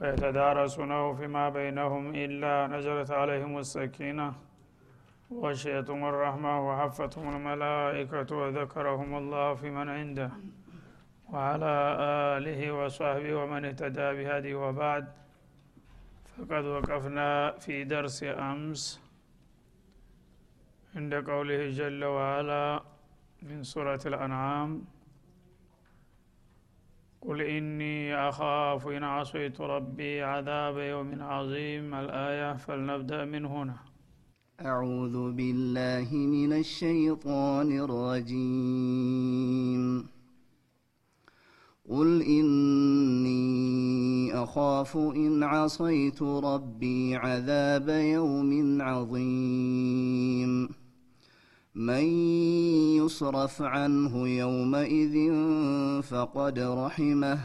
ويتدارسونه فيما بينهم إلا نزلت عليهم السكينة وغشيتهم الرحمة وحفتهم الملائكة وذكرهم الله في من عنده وعلى آله وصحبه ومن اهتدى بهذه وبعد. فقد وقفنا في درس أمس عند قوله جل وعلا من سورة الأنعام. قل إني أخاف إن عصيت ربي عذاب يوم عظيم. الآية فلنبدأ من هنا. أعوذ بالله من الشيطان الرجيم. قل إني أخاف إن عصيت ربي عذاب يوم عظيم. من يصرف عنه يومئذ فقد رحمه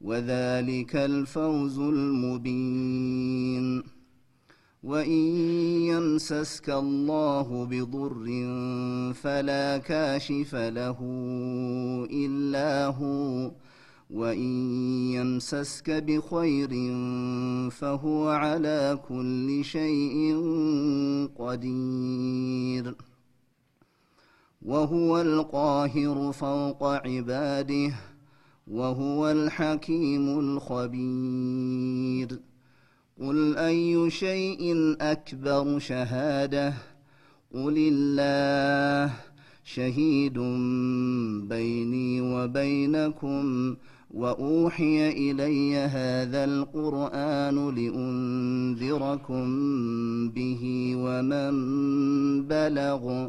وذلك الفوز المبين. وإن يمسسك الله بضر فلا كاشف له إلا هو وإن يمسسك بخير فهو على كل شيء قدير. وهو القاهر فوق عباده وهو الحكيم الخبير. قل أي شيء أكبر شهادة؟ قل الله شهيد بيني وبينكم وأوحي إلي هذا القرآن لأنذركم به ومن بلغ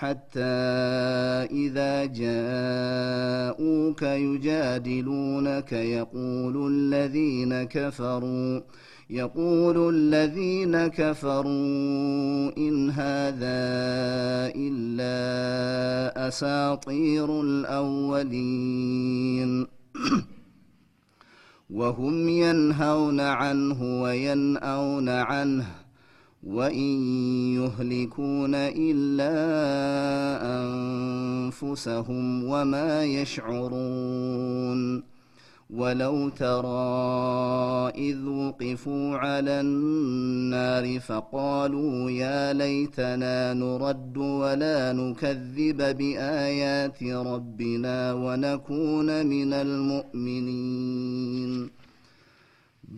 حتى إذا جاءوك يجادلونك يقول الذين كفروا يقول الذين كفروا إن هذا إلا أساطير الأولين. وهم ينهون عنه وينأون عنه. وإن يهلكون إلا أنفسهم وما يشعرون ولو ترى إذ وقفوا على النار فقالوا يا ليتنا نرد ولا نكذب بآيات ربنا ونكون من المؤمنين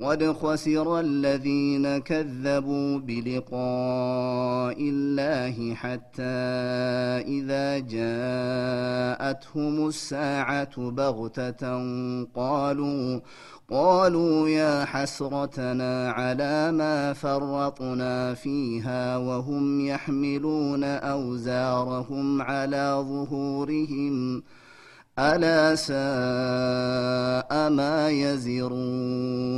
قد خسر الذين كذبوا بلقاء الله حتى اذا جاءتهم الساعة بغته قالوا قالوا يا حسرتنا على ما فرطنا فيها وهم يحملون اوزارهم على ظهورهم ألا ساء ما يزرون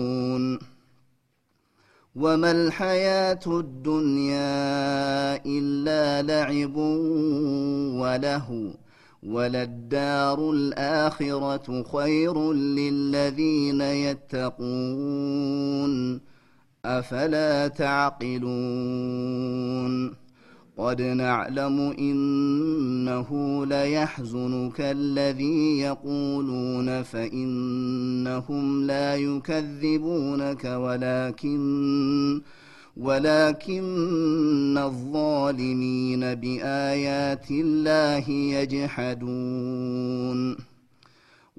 وما الحياة الدنيا إلا لعب ولهو وللدار الآخرة خير للذين يتقون أفلا تعقلون قد نعلم إنه ليحزنك الذي يقولون فإنهم لا يكذبونك ولكن ولكن الظالمين بآيات الله يجحدون.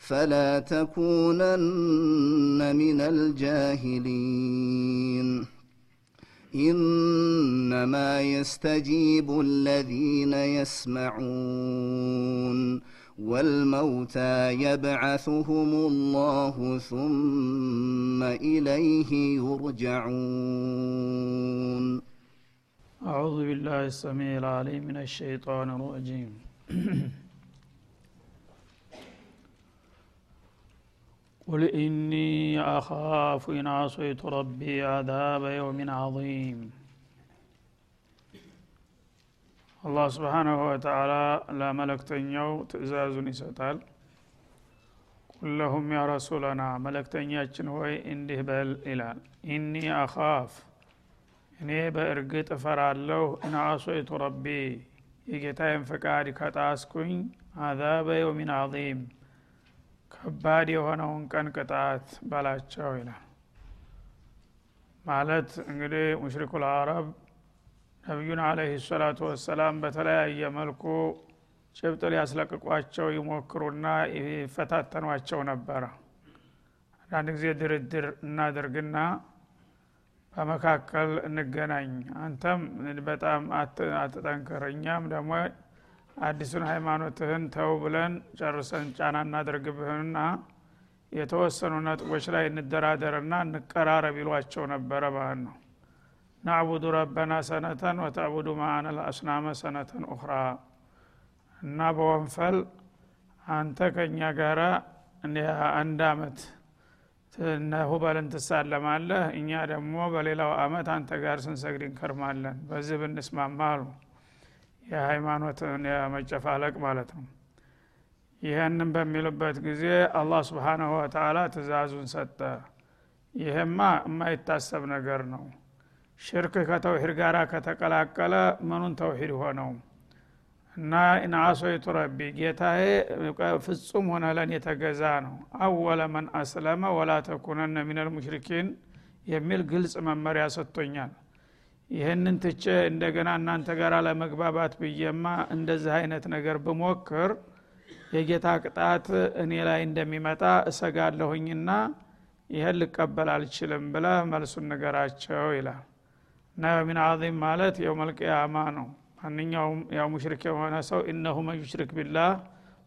فلا تكونن من الجاهلين. إنما يستجيب الذين يسمعون والموتى يبعثهم الله ثم إليه يرجعون. أعوذ بالله السميع العليم من الشيطان الرجيم. قل إني أخاف إن عصيت ربي عذاب يوم عظيم አላህ سبحانه وتعالى ለመልእክተኛው ትእዛዙን ይሰጣል። قل لهم يا رسولنا መልእክተኛችን ሆይ እንዲህ በል ይላል። ኢኒ አኻፍ እኔ በእርግጥ እፈራለሁ። እና አሶይቱ ረቢ የጌታዬን ፈቃድ ከጣስኩኝ አዛበ የውሚን ዓዚም ከባድ የሆነውን ቀን ቅጣት በላቸው ይላል። ማለት እንግዲህ ሙሽሪኩል አረብ ነቢዩን አለህ ሰላቱ ወሰላም በተለያየ መልኩ ጭብጥ ሊያስለቅቋቸው ይሞክሩና ይፈታተኗቸው ነበረ። አንዳንድ ጊዜ ድርድር እናደርግና በመካከል እንገናኝ አንተም በጣም አትጠንክር እኛም ደግሞ አዲሱን ሃይማኖትህን ተው ብለን ጨርሰን ጫና እናደርግብህንና የተወሰኑ ነጥቦች ላይ እንደራደርና እንቀራረብ ይሏቸው ነበረ ማለት ነው። ናዕቡዱ ረበና ሰነተን ወተዕቡዱ ማአነ ልአስናመ ሰነተን ኡኽራ እና በወንፈል አንተ ከእኛ ጋራ አንድ አመት ሁበልን ትሳለማለህ እኛ ደግሞ በሌላው አመት አንተ ጋር ስንሰግድ እንከርማለን። በዚህ ብንስማማ አሉ የሃይማኖትን የመጨፋለቅ ማለት ነው። ይህንም በሚሉበት ጊዜ አላህ ስብሓናሁ ወተላ ትእዛዙን ሰጠ። ይህማ የማይታሰብ ነገር ነው። ሽርክ ከተውሂድ ጋር ከተቀላቀለ ምኑን ተውሂድ ሆነው? እና ኢንአሶይቱ ረቢ ጌታዬ ፍጹም ሆነ ለን የተገዛ ነው። አወለ መን አስለመ ወላ ተኩነነ ሚነል ሙሽሪኪን የሚል ግልጽ መመሪያ ሰጥቶኛል ይህንን ትቼ እንደገና እናንተ ጋር ለመግባባት ብዬማ እንደዚህ አይነት ነገር ብሞክር የጌታ ቅጣት እኔ ላይ እንደሚመጣ እሰጋለሁኝና ይህን ልቀበል አልችልም ብለ መልሱን ነገራቸው ይላል። እና يوم عظيم ማለት يوم القيامة ነው። ማንኛውም ያው مشرك የሆነ ሰው إنه من يشرك بالله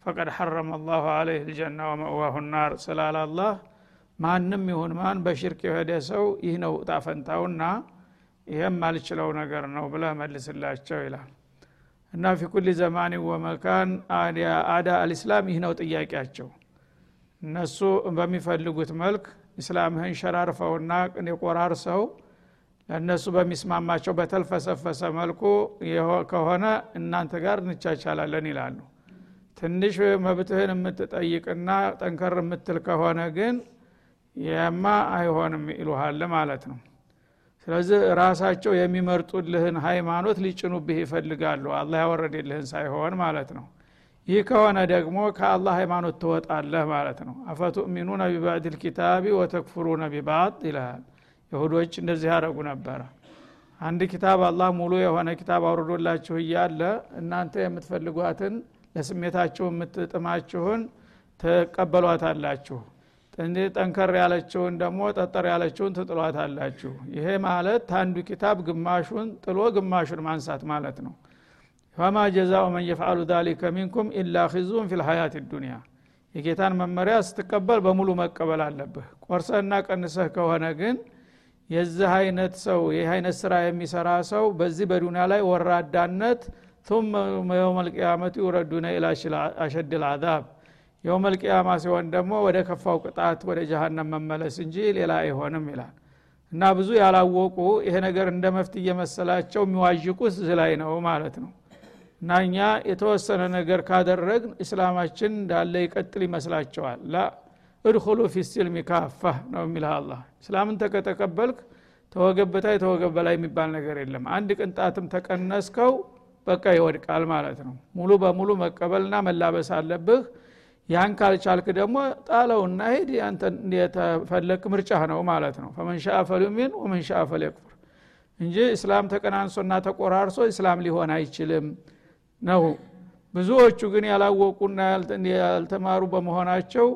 فقد حرم الله عليه الجنة ومأواه النار ስላለ አላህ ማንም ይሁን ማን በ شرك የሄደ ሰው ይህ ነው እጣፈንታውና ይህም አልችለው ነገር ነው ብለህ መልስላቸው ይላል። እና في كل زمان ومكان أعداء الإسلام ይህ ነው ጥያቄያቸው። እነሱ በሚፈልጉት መልክ እስላምህን ሸራርፈውና የቆራርሰው ለእነሱ በሚስማማቸው በተልፈሰፈሰ መልኩ ከሆነ እናንተ ጋር እንቻቻላለን ይላሉ። ትንሽ መብትህን የምትጠይቅና ጠንከር የምትል ከሆነ ግን የማ አይሆንም ይሉሃል ማለት ነው ስለዚህ ራሳቸው የሚመርጡልህን ሃይማኖት ሊጭኑብህ ይፈልጋሉ። አላህ ያወረደልህን ሳይሆን ማለት ነው። ይህ ከሆነ ደግሞ ከአላህ ሃይማኖት ትወጣለህ ማለት ነው። አፈቱእሚኑነ ቢባዕድ ልኪታቢ ወተክፍሩነ ቢባጥ ይልሃል። ይሁዶች እንደዚህ ያደረጉ ነበረ። አንድ ኪታብ አላህ ሙሉ የሆነ ኪታብ አውርዶላችሁ እያለ እናንተ የምትፈልጓትን ለስሜታችሁ የምትጥማችሁን ትቀበሏታላችሁ እንዲህ ጠንከር ያለችውን ደግሞ ጠጠር ያለችውን ትጥሏታላችሁ። ይሄ ማለት አንዱ ኪታብ ግማሹን ጥሎ ግማሹን ማንሳት ማለት ነው። ፈማ ጀዛኡ መን የፍዓሉ ዛሊከ ሚንኩም ኢላ ኺዙን ፊ ልሐያት ዱኒያ የጌታን መመሪያ ስትቀበል በሙሉ መቀበል አለብህ። ቆርሰህና ቀንሰህ ከሆነ ግን የዚህ አይነት ሰው ይህ አይነት ስራ የሚሰራ ሰው በዚህ በዱኒያ ላይ ወራዳነት ቱም የውም ልቅያመቱ ይውረዱነ ኢላ አሸድ ልአዛብ የውም ልቅያማ ሲሆን ደግሞ ወደ ከፋው ቅጣት ወደ ጀሃነም መመለስ እንጂ ሌላ አይሆንም ይላል። እና ብዙ ያላወቁ ይሄ ነገር እንደ መፍት እየመሰላቸው የሚዋዥቁት እዚህ ላይ ነው ማለት ነው። እና እኛ የተወሰነ ነገር ካደረግ እስላማችን እንዳለ ይቀጥል ይመስላቸዋል። ላ እድኩሉ ፊ ሲልሚ ካፋ ነው የሚልህ አላ እስላምን ተከተቀበልክ ተወገብ በታይ ተወገብ በላይ የሚባል ነገር የለም። አንድ ቅንጣትም ተቀነስከው በቃ ይወድቃል ማለት ነው። ሙሉ በሙሉ መቀበልና መላበስ አለብህ ያን ካልቻልክ ደግሞ ጣለውና ሄድ አንተ የተፈለክ ምርጫ ነው ማለት ነው። ፈመንሻ ፈሊዩሚን ወመንሻ ፈሊየክፍር እንጂ እስላም ተቀናንሶና ተቆራርሶ እስላም ሊሆን አይችልም ነው። ብዙዎቹ ግን ያላወቁና ያልተማሩ በመሆናቸው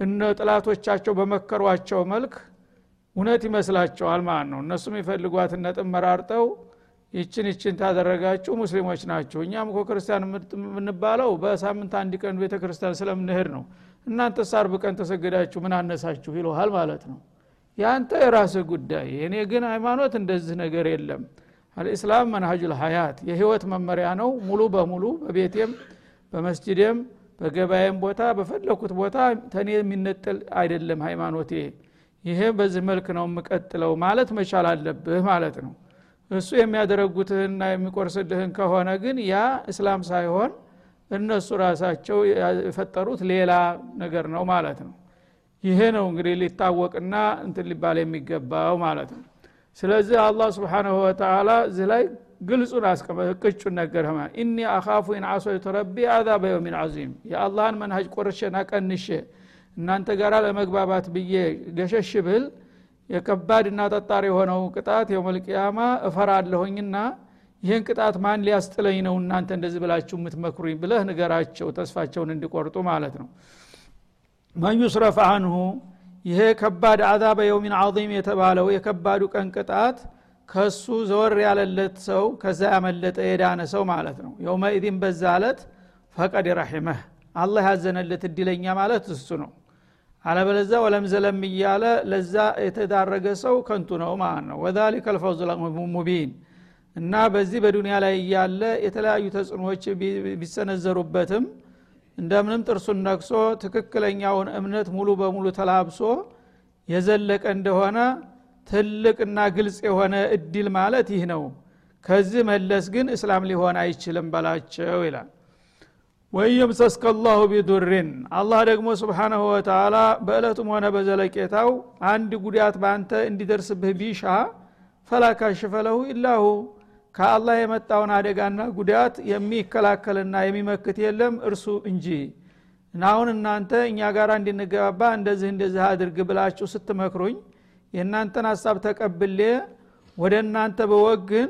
እነ ጥላቶቻቸው በመከሯቸው መልክ እውነት ይመስላቸዋል ማለት ነው። እነሱም የፈልጓትን ነጥብ መራርጠው ይችን ይችን ታደረጋችሁ ሙስሊሞች ናችሁ። እኛም እኮ ክርስቲያን የምንባለው በሳምንት አንድ ቀን ቤተ ክርስቲያን ስለምንሄድ ነው። እናንተ ሳርብ ቀን ተሰገዳችሁ ምን አነሳችሁ ይለሃል ማለት ነው። የአንተ የራስህ ጉዳይ። እኔ ግን ሃይማኖት እንደዚህ ነገር የለም። አልእስላም መንሃጁል ሀያት የህይወት መመሪያ ነው። ሙሉ በሙሉ በቤቴም በመስጅዴም በገበያም ቦታ በፈለኩት ቦታ ተኔ የሚነጠል አይደለም ሃይማኖቴ። ይሄ በዚህ መልክ ነው የምቀጥለው ማለት መቻል አለብህ ማለት ነው እሱ የሚያደረጉትህና የሚቆርስልህን ከሆነ ግን ያ እስላም ሳይሆን እነሱ ራሳቸው የፈጠሩት ሌላ ነገር ነው ማለት ነው። ይሄ ነው እንግዲህ ሊታወቅና እንትን ሊባል የሚገባው ማለት ነው። ስለዚህ አላህ سبحانه وتعالى እዚህ ላይ ግልጹን አስቀመ እቅጩን ነገር إني أخاف إن عصيت ربي عذاب يوم عظيم የአላህን منهج ቆርሼና ቀንሼ እናንተ ጋር ለመግባባት ብዬ ገሸሽ ብል የከባድ እና ጠጣር የሆነው ቅጣት يوم القيامة እፈራለሁኝና ይህን ቅጣት ማን ሊያስጥለኝ ነው? እናንተ እንደዚህ ብላችሁ የምትመክሩኝ ብለህ ንገራቸው ተስፋቸውን እንዲቆርጡ ማለት ነው። መን ዩስረፍ አንሁ? ይሄ ከባድ አዛበ የውሚን ዓظም የተባለው የከባዱ ቀን ቅጣት ከሱ ዘወር ያለለት ሰው ከዛ ያመለጠ የዳነ ሰው ማለት ነው። የውመኢዚን በዛ አለት ፈቀድ ረሒመህ አላህ ያዘነለት እድለኛ ማለት እሱ ነው አለበለዛ ወለም ዘለም እያለ ለዛ የተዳረገ ሰው ከንቱ ነው ማለት ነው። ወዛሊከ ልፈውዝ ሙቢን እና በዚህ በዱንያ ላይ እያለ የተለያዩ ተጽዕኖዎች ቢሰነዘሩበትም እንደምንም ጥርሱን ነክሶ ትክክለኛውን እምነት ሙሉ በሙሉ ተላብሶ የዘለቀ እንደሆነ ትልቅና ግልጽ የሆነ እድል ማለት ይህ ነው። ከዚህ መለስ ግን እስላም ሊሆን አይችልም በላቸው ይላል ወየምሰስከ ላሁ ቢዱርን። አላህ ደግሞ ስብሓናሁ ወተላ በዕለቱም ሆነ በዘለቄታው አንድ ጉዳት በአንተ እንዲደርስብህ ቢሻ ፈላ ካሽፈ ለሁ ኢላሁ። ከአላህ የመጣውን አደጋና ጉዳት የሚከላከልና የሚመክት የለም እርሱ እንጂ። አሁን እናንተ እኛ ጋር እንድንገባባ እንደዚህ እንደዚህ አድርግ ብላችሁ ስትመክሩኝ የእናንተን ሀሳብ ተቀብሌ ወደ እናንተ በወግን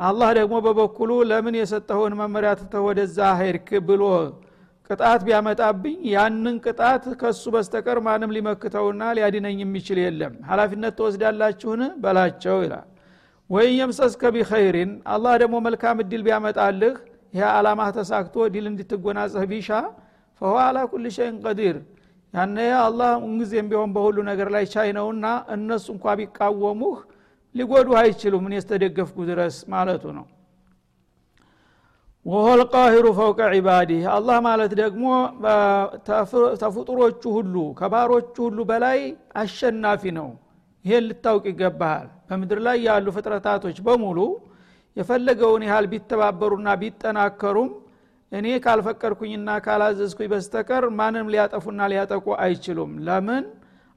አላህ ደግሞ በበኩሉ ለምን የሰጠኸውን መመሪያ ትተህ ወደዛ ሄድክ ብሎ ቅጣት ቢያመጣብኝ ያንን ቅጣት ከሱ በስተቀር ማንም ሊመክተውና ሊያድነኝ የሚችል የለም። ሀላፊነት ትወስዳላችሁን? በላቸው ይላል። ወይ የምሰስከ ቢኸይሪን አላህ ደግሞ መልካም እድል ቢያመጣልህ ይህ አላማህ ተሳክቶ ድል እንድትጎናጸህ ቢሻ ፈሁ አላ ኩል ሸይን ቀዲር። ያነ አላህ ምንጊዜም ቢሆን በሁሉ ነገር ላይ ቻይ ነውና እነሱ እንኳ ቢቃወሙህ ሊጎዱ አይችሉም። እኔ እስተደገፍኩ ድረስ ማለቱ ነው። ወሆ ልቃሂሩ ፈውቀ ዒባዲህ። አላህ ማለት ደግሞ ተፍጡሮቹ ሁሉ ከባሮቹ ሁሉ በላይ አሸናፊ ነው። ይሄን ልታውቅ ይገባሃል። በምድር ላይ ያሉ ፍጥረታቶች በሙሉ የፈለገውን ያህል ቢተባበሩና ቢጠናከሩም እኔ ካልፈቀድኩኝና ካላዘዝኩኝ በስተቀር ማንም ሊያጠፉና ሊያጠቁ አይችሉም። ለምን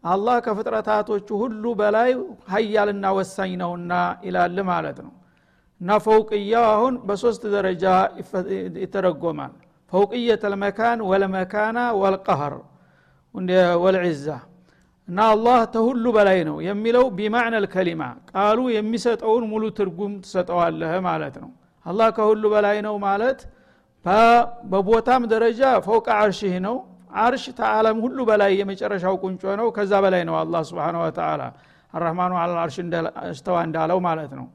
አላህ ከፍጥረታቶቹ ሁሉ በላይ ሀያልና ወሳኝ ነውና ይላል ማለት ነው። እና ፈውቅያው አሁን በሶስት ደረጃ ይተረጎማል። ፈውቅየት ልመካን ወልመካና ወልቀህር ወልዕዛ እና አላህ ተሁሉ በላይ ነው የሚለው ቢማዕነ ልከሊማ ቃሉ የሚሰጠውን ሙሉ ትርጉም ትሰጠዋለህ ማለት ነው። አላህ ከሁሉ በላይ ነው ማለት በቦታም ደረጃ ፈውቀ አርሽህ ነው አርሽ ተዓለም ሁሉ በላይ የመጨረሻው ቁንጮ ነው። ከዛ በላይ ነው አላህ ስብን ወተላ አረህማኑ አላ አርሽ እስተዋ እንዳለው ማለት ነው።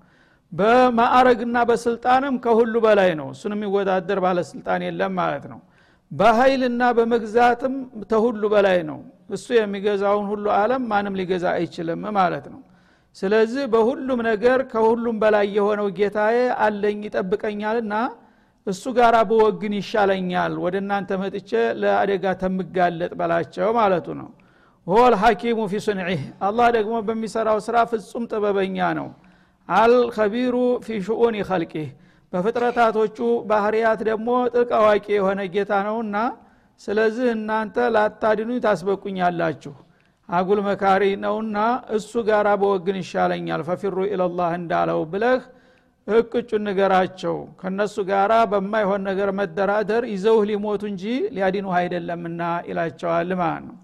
በማዕረግና በስልጣንም ከሁሉ በላይ ነው። እሱን የሚወዳደር ባለስልጣን የለም ማለት ነው። በኃይልና በመግዛትም ተሁሉ በላይ ነው። እሱ የሚገዛውን ሁሉ አለም ማንም ሊገዛ አይችልም ማለት ነው። ስለዚህ በሁሉም ነገር ከሁሉም በላይ የሆነው ጌታዬ አለኝ ይጠብቀኛልና እሱ ጋር በወግን ይሻለኛል ወደ እናንተ መጥቼ ለአደጋ ተምጋለጥ በላቸው ማለቱ ነው። ሁወ ልሐኪሙ ፊ ሱንዒህ አላህ ደግሞ በሚሰራው ስራ ፍጹም ጥበበኛ ነው። አልከቢሩ ፊ ሽኡን ኸልቂህ በፍጥረታቶቹ ባህርያት ደግሞ ጥልቅ አዋቂ የሆነ ጌታ ነውና ስለዚህ እናንተ ላታድኑ ታስበቁኛላችሁ። አጉል መካሪ ነውና እሱ ጋር በወግን ይሻለኛል። ፈፊሩ ኢለላህ እንዳለው ብለህ እቅጩን ንገራቸው። ከነሱ ጋራ በማይሆን ነገር መደራደር ይዘውህ ሊሞቱ እንጂ ሊያዲኑህ አይደለምና ይላቸዋል ማለት ነው።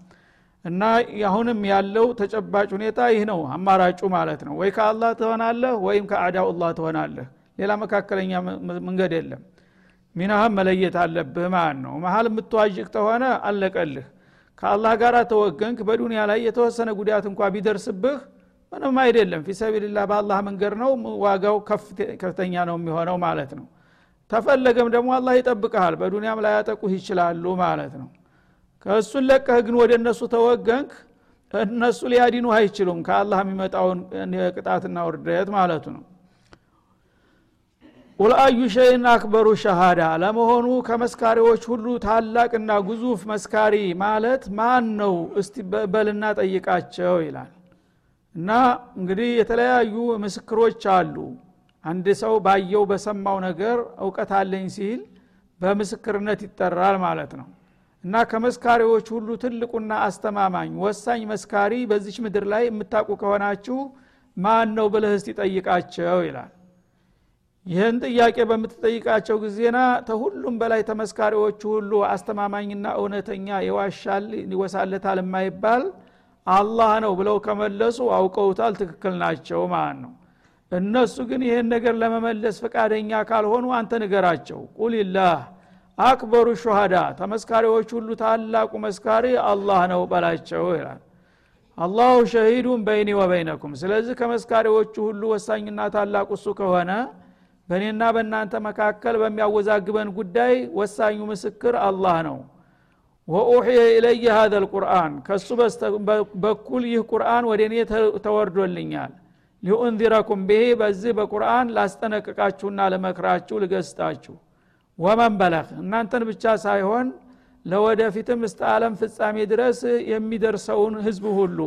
እና አሁንም ያለው ተጨባጭ ሁኔታ ይህ ነው አማራጩ ማለት ነው። ወይ ከአላህ ትሆናለህ ወይም ከአዳኡላህ ትሆናለህ። ሌላ መካከለኛ መንገድ የለም። ሚናህም መለየት አለብህ ማለት ነው። መሀል የምትዋዥቅ ተሆነ አለቀልህ። ከአላህ ጋር ተወገንክ በዱንያ ላይ የተወሰነ ጉዳት እንኳ ቢደርስብህ ምንም አይደለም። ፊሰቢልላህ በአላህ መንገድ ነው። ዋጋው ከፍተኛ ነው የሚሆነው ማለት ነው። ተፈለገም ደግሞ አላህ ይጠብቀሃል በዱንያም ላይ ያጠቁህ ይችላሉ ማለት ነው። ከእሱን ለቀህ ግን ወደ እነሱ ተወገንክ እነሱ ሊያዲኑ አይችሉም። ከአላህ የሚመጣውን ቅጣትና ውርደት ማለቱ ነው። ቁልአዩ ሸይን አክበሩ ሸሃዳ። ለመሆኑ ከመስካሪዎች ሁሉ ታላቅና ግዙፍ መስካሪ ማለት ማን ነው? እስቲ በልና ጠይቃቸው ይላል እና እንግዲህ የተለያዩ ምስክሮች አሉ። አንድ ሰው ባየው በሰማው ነገር እውቀት አለኝ ሲል በምስክርነት ይጠራል ማለት ነው። እና ከመስካሪዎች ሁሉ ትልቁና አስተማማኝ ወሳኝ መስካሪ በዚች ምድር ላይ የምታውቁ ከሆናችሁ ማን ነው ብለህ እስቲ ይላል። ይህን ጥያቄ በምትጠይቃቸው ጊዜና ተሁሉም በላይ ተመስካሪዎቹ ሁሉ አስተማማኝና እውነተኛ የዋሻል ይወሳለታል የማይባል አላህ ነው ብለው ከመለሱ አውቀውታል። ትክክል ናቸው ማለት ነው። እነሱ ግን ይህን ነገር ለመመለስ ፈቃደኛ ካልሆኑ አንተ ንገራቸው። ቁልላህ አክበሩ ሹሃዳ ተመስካሪዎች ሁሉ ታላቁ መስካሪ አላህ ነው በላቸው ይላል። አላሁ ሸሂዱን በይኒ ወበይነኩም። ስለዚህ ከመስካሪዎቹ ሁሉ ወሳኝና ታላቁ እሱ ከሆነ በእኔና በእናንተ መካከል በሚያወዛግበን ጉዳይ ወሳኙ ምስክር አላህ ነው ወኡሕየ ኢለየ ሀዘ ልቁርአን ከሱ በኩል ይህ ቁርአን ወደ እኔ ተወርዶልኛል። ሊኡንዚረኩም ብሄ በዚህ በቁርአን ላስጠነቅቃችሁና ለመክራችሁ ልገስጣችሁ። ወመን በለኽ እናንተን ብቻ ሳይሆን ለወደፊትም እስተ ዓለም ፍጻሜ ድረስ የሚደርሰውን ህዝብ ሁሉ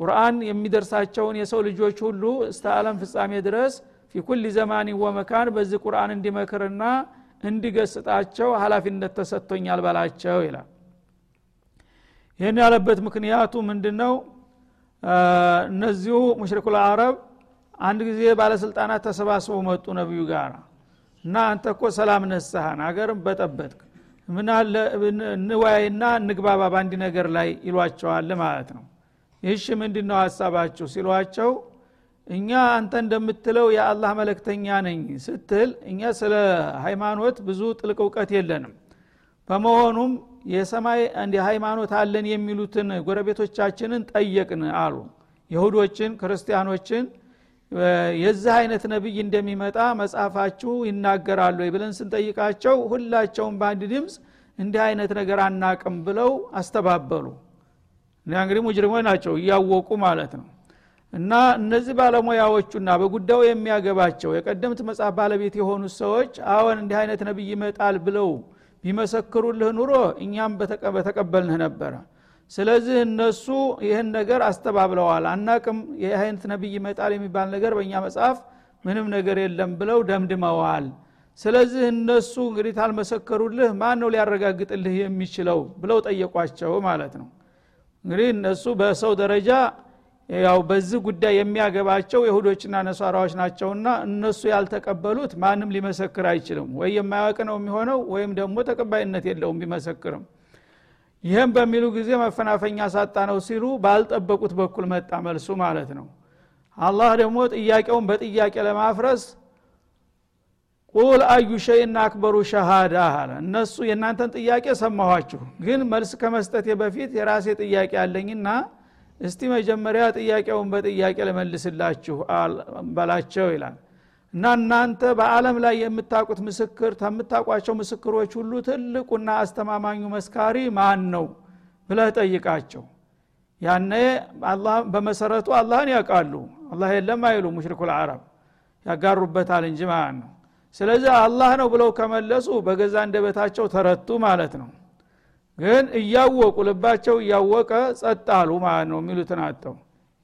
ቁርአን የሚደርሳቸውን የሰው ልጆች ሁሉ እስተ ዓለም ፍጻሜ ድረስ ፊኩል ዘማኒ ወመካን በዚህ ቁርአን እንዲመክርና እንዲገስጣቸው ሀላፊነት ተሰጥቶኛል በላቸው ይላል ይህን ያለበት ምክንያቱ ምንድን ነው እነዚሁ ሙሽሪኩል አረብ አንድ ጊዜ ባለስልጣናት ተሰባስበው መጡ ነቢዩ ጋር እና አንተ እኮ ሰላም ነሳህን አገርም በጠበጥክ ምናለ እንወያይና በአንድ ነገር ላይ ይሏቸዋል ማለት ነው። ይህሽ ምንድን ነው ሀሳባችሁ? ሲሏቸው እኛ አንተ እንደምትለው የአላህ መለክተኛ ነኝ ስትል እኛ ስለ ሃይማኖት ብዙ ጥልቅ እውቀት የለንም። በመሆኑም የሰማይ ሃይማኖት አለን የሚሉትን ጎረቤቶቻችንን ጠየቅን አሉ። ይሁዶችን ክርስቲያኖችን የዚህ አይነት ነቢይ እንደሚመጣ መጽሐፋችሁ ይናገራሉ ብለን ስንጠይቃቸው ሁላቸውም በአንድ ድምፅ እንዲህ አይነት ነገር አናቅም ብለው አስተባበሉ። እና እንግዲህ ሙጅሪሞች ናቸው እያወቁ ማለት ነው። እና እነዚህ ባለሙያዎቹና በጉዳዩ የሚያገባቸው የቀደምት መጽሐፍ ባለቤት የሆኑት ሰዎች አዎን እንዲህ አይነት ነቢይ ይመጣል ብለው ቢመሰክሩልህ ኑሮ እኛም በተቀበልንህ ነበረ። ስለዚህ እነሱ ይህን ነገር አስተባብለዋል። አናቅም ይህ አይነት ነቢይ ይመጣል የሚባል ነገር በእኛ መጽሐፍ ምንም ነገር የለም ብለው ደምድመዋል። ስለዚህ እነሱ እንግዲህ ታልመሰከሩልህ ማን ነው ሊያረጋግጥልህ የሚችለው ብለው ጠየቋቸው ማለት ነው። እንግዲህ እነሱ በሰው ደረጃ ያው በዚህ ጉዳይ የሚያገባቸው የሁዶችና ነሷራዎች ናቸውና እነሱ ያልተቀበሉት ማንም ሊመሰክር አይችልም። ወይ የማያውቅ ነው የሚሆነው ወይም ደግሞ ተቀባይነት የለውም ቢመሰክርም። ይህም በሚሉ ጊዜ መፈናፈኛ ሳጣ ነው ሲሉ ባልጠበቁት በኩል መጣ መልሱ ማለት ነው። አላህ ደግሞ ጥያቄውን በጥያቄ ለማፍረስ ቁል አዩ ሸይና አክበሩ ሸሃዳ አለ። እነሱ የእናንተን ጥያቄ ሰማኋችሁ ግን መልስ ከመስጠቴ በፊት የራሴ ጥያቄ አለኝና እስቲ መጀመሪያ ጥያቄውን በጥያቄ ለመልስላችሁ በላቸው ይላል። እና እናንተ በአለም ላይ የምታውቁት ምስክር ከምታውቋቸው ምስክሮች ሁሉ ትልቁና አስተማማኙ መስካሪ ማን ነው ብለህ ጠይቃቸው። ያነ በመሰረቱ አላህን ያውቃሉ። አላህ የለም አይሉ ሙሽሪኩ ልአረብ ያጋሩበታል እንጂ ማለት ነው? ስለዚህ አላህ ነው ብለው ከመለሱ በገዛ እንደበታቸው ተረቱ ማለት ነው ግን እያወቁ ልባቸው እያወቀ ጸጥ አሉ ማለት ነው የሚሉትን አጠው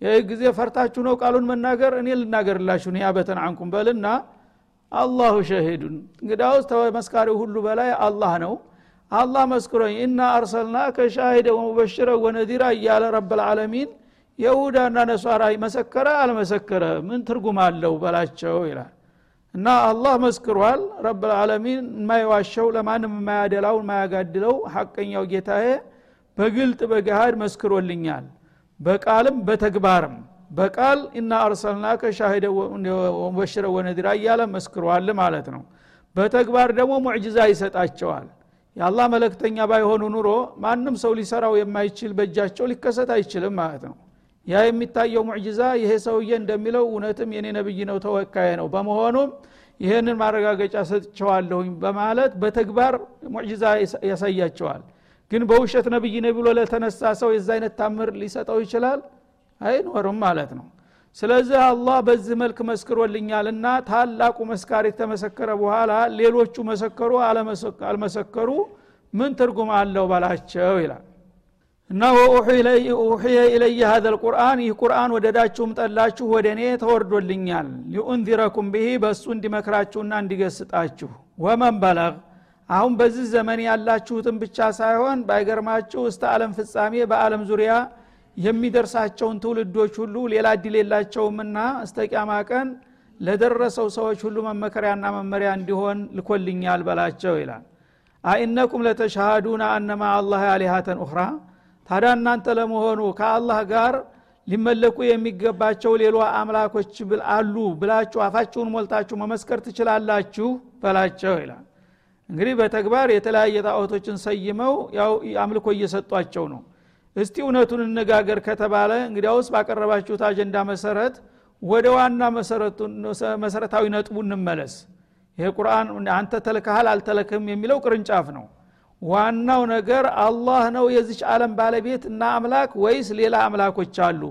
ይህ ጊዜ ፈርታችሁ ነው ቃሉን መናገር? እኔ ልናገርላችሁ ኒያበተን አንኩም በልና አላሁ ሸሂዱን። እንግዳውስ ተመስካሪው ሁሉ በላይ አላህ ነው። አላህ መስክሮኝ እና አርሰልና ከሻሂደ ወሙበሽረ ወነዚራ እያለ ረብልዓለሚን የሁዳና ነሷራ መሰከረ አልመሰከረ? ምን ትርጉም አለው በላቸው ይላል እና አላህ መስክሯል። ረብልዓለሚን የማይዋሸው ለማንም የማያደላው የማያጋድለው ሐቀኛው ጌታዬ በግልጥ በገሃድ መስክሮልኛል። በቃልም በተግባርም በቃል እና አርሰልናከ ሻሂደ ወሙበሽረ ወነዲራ እያለ መስክሯል ማለት ነው። በተግባር ደግሞ ሙዕጅዛ ይሰጣቸዋል። የአላህ መለክተኛ ባይሆኑ ኑሮ ማንም ሰው ሊሰራው የማይችል በእጃቸው ሊከሰት አይችልም ማለት ነው ያ የሚታየው ሙዕጅዛ ይሄ ሰውዬ እንደሚለው እውነትም የኔ ነብይ ነው ተወካይ ነው። በመሆኑም ይህንን ማረጋገጫ ሰጥቸዋለሁኝ በማለት በተግባር ሙዕጅዛ ያሳያቸዋል። ግን በውሸት ነብይ ነ ብሎ ለተነሳ ሰው የዛ አይነት ታምር ሊሰጠው ይችላል? አይኖርም ማለት ነው። ስለዚህ አላህ በዚህ መልክ መስክሮልኛልና ታላቁ መስካሪ ተመሰከረ በኋላ ሌሎቹ መሰከሩ አልመሰከሩ ምን ትርጉም አለው በላቸው ይላል እና ወኡሕየ ኢለየ ሀዘ ልቁርአን ይህ ቁርአን ወደዳችሁም ጠላችሁ ወደ እኔ ተወርዶልኛል። ሊኡንዚረኩም ብሂ በእሱ እንዲመክራችሁና እንዲገስጣችሁ። ወመን በለግ አሁን በዚህ ዘመን ያላችሁትን ብቻ ሳይሆን ባይገርማችሁ እስተ ዓለም ፍጻሜ በዓለም ዙሪያ የሚደርሳቸውን ትውልዶች ሁሉ ሌላ እድል የላቸውምና እስተ ቂያማ ቀን ለደረሰው ሰዎች ሁሉ መመከሪያና መመሪያ እንዲሆን ልኮልኛል በላቸው ይላል። አኢነኩም ለተሻሃዱና አነማ አላህ አሊሃተን ኡኽራ ታዲያ እናንተ ለመሆኑ ከአላህ ጋር ሊመለኩ የሚገባቸው ሌሎ አምላኮች አሉ ብላችሁ አፋችሁን ሞልታችሁ መመስከር ትችላላችሁ በላቸው ይላል። እንግዲህ በተግባር የተለያየ ጣዖቶችን ሰይመው ያው አምልኮ እየሰጧቸው ነው። እስቲ እውነቱን እነጋገር ከተባለ እንግዲያውስ ባቀረባችሁት አጀንዳ መሰረት ወደ ዋና መሰረታዊ ነጥቡ እንመለስ። ይሄ ቁርአን አንተ ተልከሃል አልተለክም የሚለው ቅርንጫፍ ነው ዋናው ነገር አላህ ነው የዚች ዓለም ባለቤት እና አምላክ ወይስ ሌላ አምላኮች አሉ?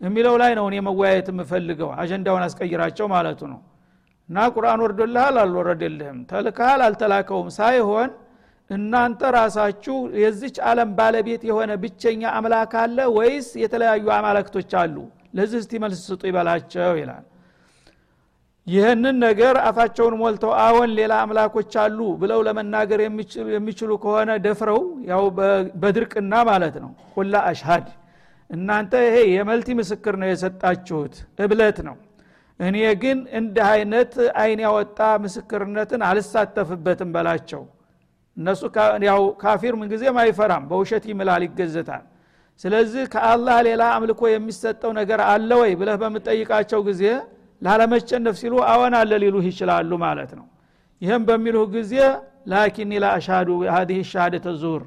የሚለው ላይ ነው እኔ መወያየት የምፈልገው አጀንዳውን አስቀይራቸው ማለቱ ነው። እና ቁርአን ወርዶልሃል አልወረደልህም? ተልካል አልተላከውም? ሳይሆን እናንተ ራሳችሁ የዚች ዓለም ባለቤት የሆነ ብቸኛ አምላክ አለ ወይስ የተለያዩ አማለክቶች አሉ? ለዚህ እስቲ መልስ ስጡ ይበላቸው ይላል ይህንን ነገር አፋቸውን ሞልተው አዎን ሌላ አምላኮች አሉ ብለው ለመናገር የሚችሉ ከሆነ ደፍረው ያው በድርቅና ማለት ነው። ቁላ አሽሃድ። እናንተ ይሄ የመልቲ ምስክር ነው የሰጣችሁት እብለት ነው። እኔ ግን እንዲህ አይነት አይን ያወጣ ምስክርነትን አልሳተፍበትም በላቸው። እነሱ ያው ካፊር ምንጊዜም አይፈራም በውሸት ይምላል ይገዘታል። ስለዚህ ከአላህ ሌላ አምልኮ የሚሰጠው ነገር አለ ወይ ብለህ በምጠይቃቸው ጊዜ ላለመጨነፍ ሲሉ አወን አለ ሊሉህ ይችላሉ ማለት ነው። ይህም በሚሉህ ጊዜ ላኪኒ ላ አሻዱ ሀዲህ ሻሃደተ ዙር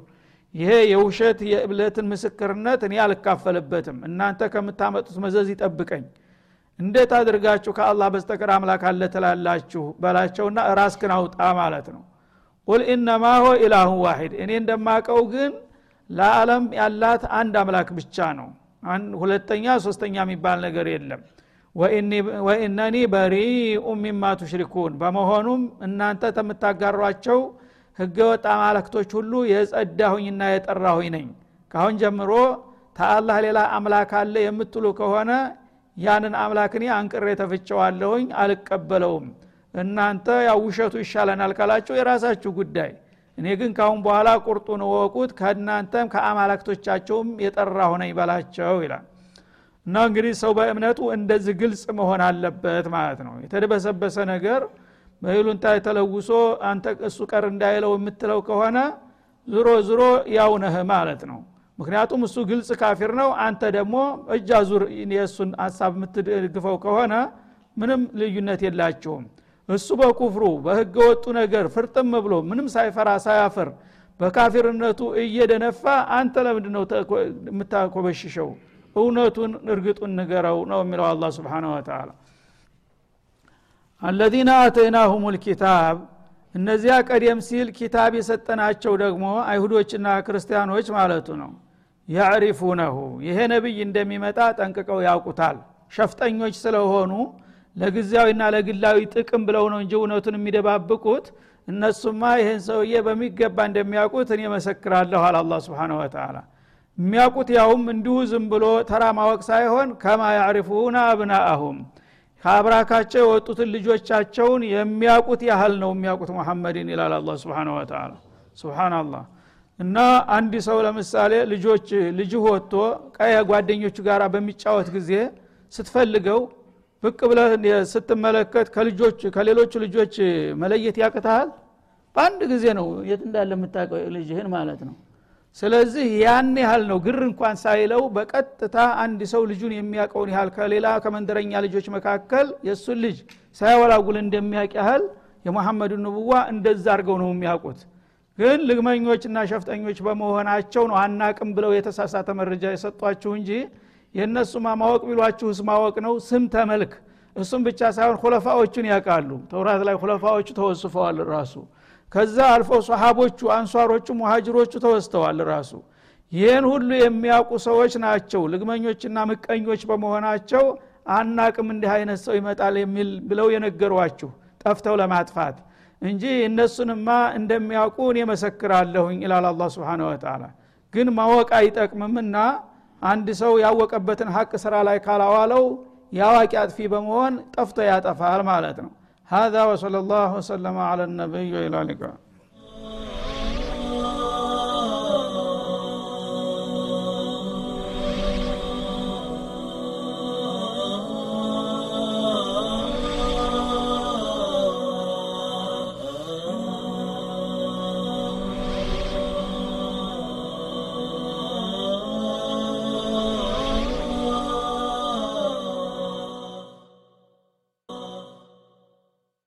ይሄ የውሸት የእብለትን ምስክርነት እኔ አልካፈልበትም። እናንተ ከምታመጡት መዘዝ ይጠብቀኝ። እንዴት አድርጋችሁ ከአላህ በስተቀር አምላክ አለ ትላላችሁ? በላቸውና ራስክን አውጣ ማለት ነው። ቁል ኢነማ ሆ ኢላሁን ዋሂድ እኔ እንደማቀው ግን ለዓለም ያላት አንድ አምላክ ብቻ ነው። ሁለተኛ ሶስተኛ የሚባል ነገር የለም ወኢነኒ በሪኡ ሚማ ቱሽሪኩን። በመሆኑም እናንተ ተምታጋሯቸው ህገወጥ አማለክቶች ሁሉ የጸዳሁኝና የጠራሁኝ ነኝ። ካሁን ጀምሮ ተአላህ ሌላ አምላክ አለ የምትሉ ከሆነ ያንን አምላክ እኔ አንቅሬ ተፍቸዋለሁኝ አልቀበለውም። እናንተ ያው ውሸቱ ይሻለናል ካላችሁ የራሳችሁ ጉዳይ። እኔ ግን ካሁን በኋላ ቁርጡን ወቁት ከእናንተም ከአማላክቶቻቸውም የጠራሁ ነኝ በላቸው ይላል እና እንግዲህ ሰው በእምነቱ እንደዚህ ግልጽ መሆን አለበት ማለት ነው። የተደበሰበሰ ነገር በይሉንታ የተለውሶ አንተ እሱ ቀር እንዳይለው የምትለው ከሆነ ዝሮ ዝሮ ያው ነህ ማለት ነው። ምክንያቱም እሱ ግልጽ ካፊር ነው። አንተ ደግሞ እጅ አዙር የእሱን ሀሳብ የምትደግፈው ከሆነ ምንም ልዩነት የላቸውም። እሱ በኩፍሩ በህገ ወጡ ነገር ፍርጥም ብሎ ምንም ሳይፈራ ሳያፍር በካፊርነቱ እየደነፋ አንተ ለምንድ ነው የምታኮበሽሸው እውነቱን እርግጡን ንገረው ነው የሚለው አላ ስብን ወተላ አለዚነ አተይናሁም ልኪታብ እነዚያ ቀደም ሲል ኪታብ የሰጠናቸው ደግሞ አይሁዶችና ክርስቲያኖች ማለቱ ነው። ያዕሪፉነሁ ይሄ ነቢይ እንደሚመጣ ጠንቅቀው ያውቁታል። ሸፍጠኞች ስለሆኑ ለጊዜያዊና ለግላዊ ጥቅም ብለው ነው እንጂ እውነቱን የሚደባብቁት። እነሱማ ይህን ሰውዬ በሚገባ እንደሚያውቁት እኔ መሰክራለሁ አለ አላ ስብን ወተላ የሚያውቁት ያውም እንዲሁ ዝም ብሎ ተራ ማወቅ ሳይሆን ከማ ያዕሪፉና አብናአሁም ከአብራካቸው የወጡትን ልጆቻቸውን የሚያውቁት ያህል ነው የሚያውቁት ሙሐመድን ይላል አላ ስብን ወተላ ስብናላህ እና አንድ ሰው ለምሳሌ ልጆች ልጅህ ወጥቶ ቀየ ጓደኞቹ ጋር በሚጫወት ጊዜ ስትፈልገው ብቅ ብለህ ስትመለከት ከልጆች ከሌሎቹ ልጆች መለየት ያቅተሃል በአንድ ጊዜ ነው የት እንዳለ የምታውቀው ልጅህን ማለት ነው ስለዚህ ያን ያህል ነው ግር እንኳን ሳይለው በቀጥታ አንድ ሰው ልጁን የሚያውቀውን ያህል ከሌላ ከመንደረኛ ልጆች መካከል የእሱን ልጅ ሳያወላጉል እንደሚያውቅ ያህል የመሐመዱን ንቡዋ እንደዛ አድርገው ነው የሚያውቁት። ግን ልግመኞችና ሸፍጠኞች በመሆናቸው ነው አናቅም ብለው የተሳሳተ መረጃ የሰጧችሁ እንጂ የእነሱማ ማወቅ ቢሏችሁስ ማወቅ ነው። ስም ተመልክ። እሱም ብቻ ሳይሆን ሁለፋዎቹን ያውቃሉ። ተውራት ላይ ሁለፋዎቹ ተወስፈዋል ራሱ ከዛ አልፈው ሰሃቦቹ አንሷሮቹ ሙሃጅሮቹ ተወስተዋል ራሱ። ይህን ሁሉ የሚያውቁ ሰዎች ናቸው። ልግመኞችና ምቀኞች በመሆናቸው አናቅም እንዲህ አይነት ሰው ይመጣል የሚል ብለው የነገሯችሁ ጠፍተው ለማጥፋት እንጂ እነሱንማ እንደሚያውቁ እኔ መሰክራለሁኝ ይላል አላ ስብን ወተላ ግን ማወቅ አይጠቅምምና አንድ ሰው ያወቀበትን ሀቅ ስራ ላይ ካላዋለው የአዋቂ አጥፊ በመሆን ጠፍቶ ያጠፋል ማለት ነው هذا وصلى الله وسلم على النبي إلى اللقاء.